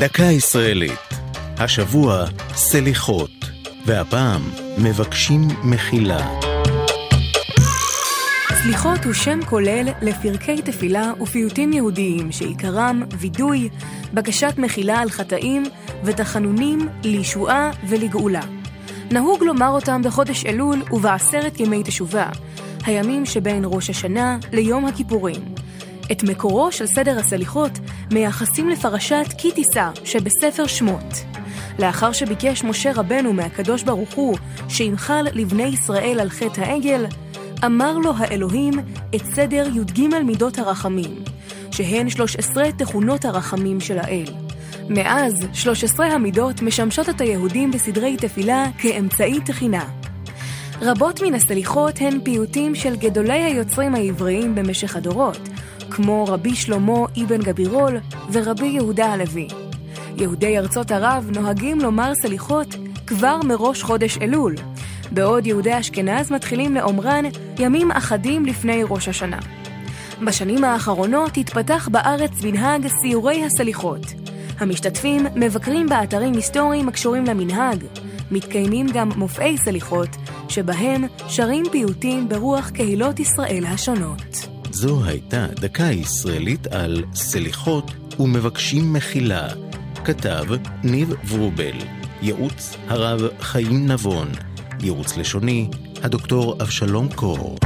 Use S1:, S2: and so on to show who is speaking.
S1: דקה ישראלית. השבוע סליחות, והפעם מבקשים מחילה.
S2: סליחות הוא שם כולל לפרקי תפילה ופיוטים יהודיים שעיקרם וידוי, בקשת מחילה על חטאים ותחנונים לישועה ולגאולה. נהוג לומר אותם בחודש אלול ובעשרת ימי תשובה, הימים שבין ראש השנה ליום הכיפורים. את מקורו של סדר הסליחות מייחסים לפרשת כי תישא שבספר שמות. לאחר שביקש משה רבנו מהקדוש ברוך הוא שימחל לבני ישראל על חטא העגל, אמר לו האלוהים את סדר י"ג מידות הרחמים, שהן 13 תכונות הרחמים של האל. מאז, 13 המידות משמשות את היהודים בסדרי תפילה כאמצעי תחינה. רבות מן הסליחות הן פיוטים של גדולי היוצרים העבריים במשך הדורות, כמו רבי שלמה אבן גבירול ורבי יהודה הלוי. יהודי ארצות ערב נוהגים לומר סליחות כבר מראש חודש אלול, בעוד יהודי אשכנז מתחילים לאומרן ימים אחדים לפני ראש השנה. בשנים האחרונות התפתח בארץ מנהג סיורי הסליחות. המשתתפים מבקרים באתרים היסטוריים הקשורים למנהג. מתקיימים גם מופעי סליחות, שבהם שרים פיוטים ברוח קהילות ישראל השונות.
S1: זו הייתה דקה ישראלית על סליחות ומבקשים מחילה. כתב ניב ורובל, ייעוץ הרב חיים נבון, ייעוץ לשוני הדוקטור אבשלום קור.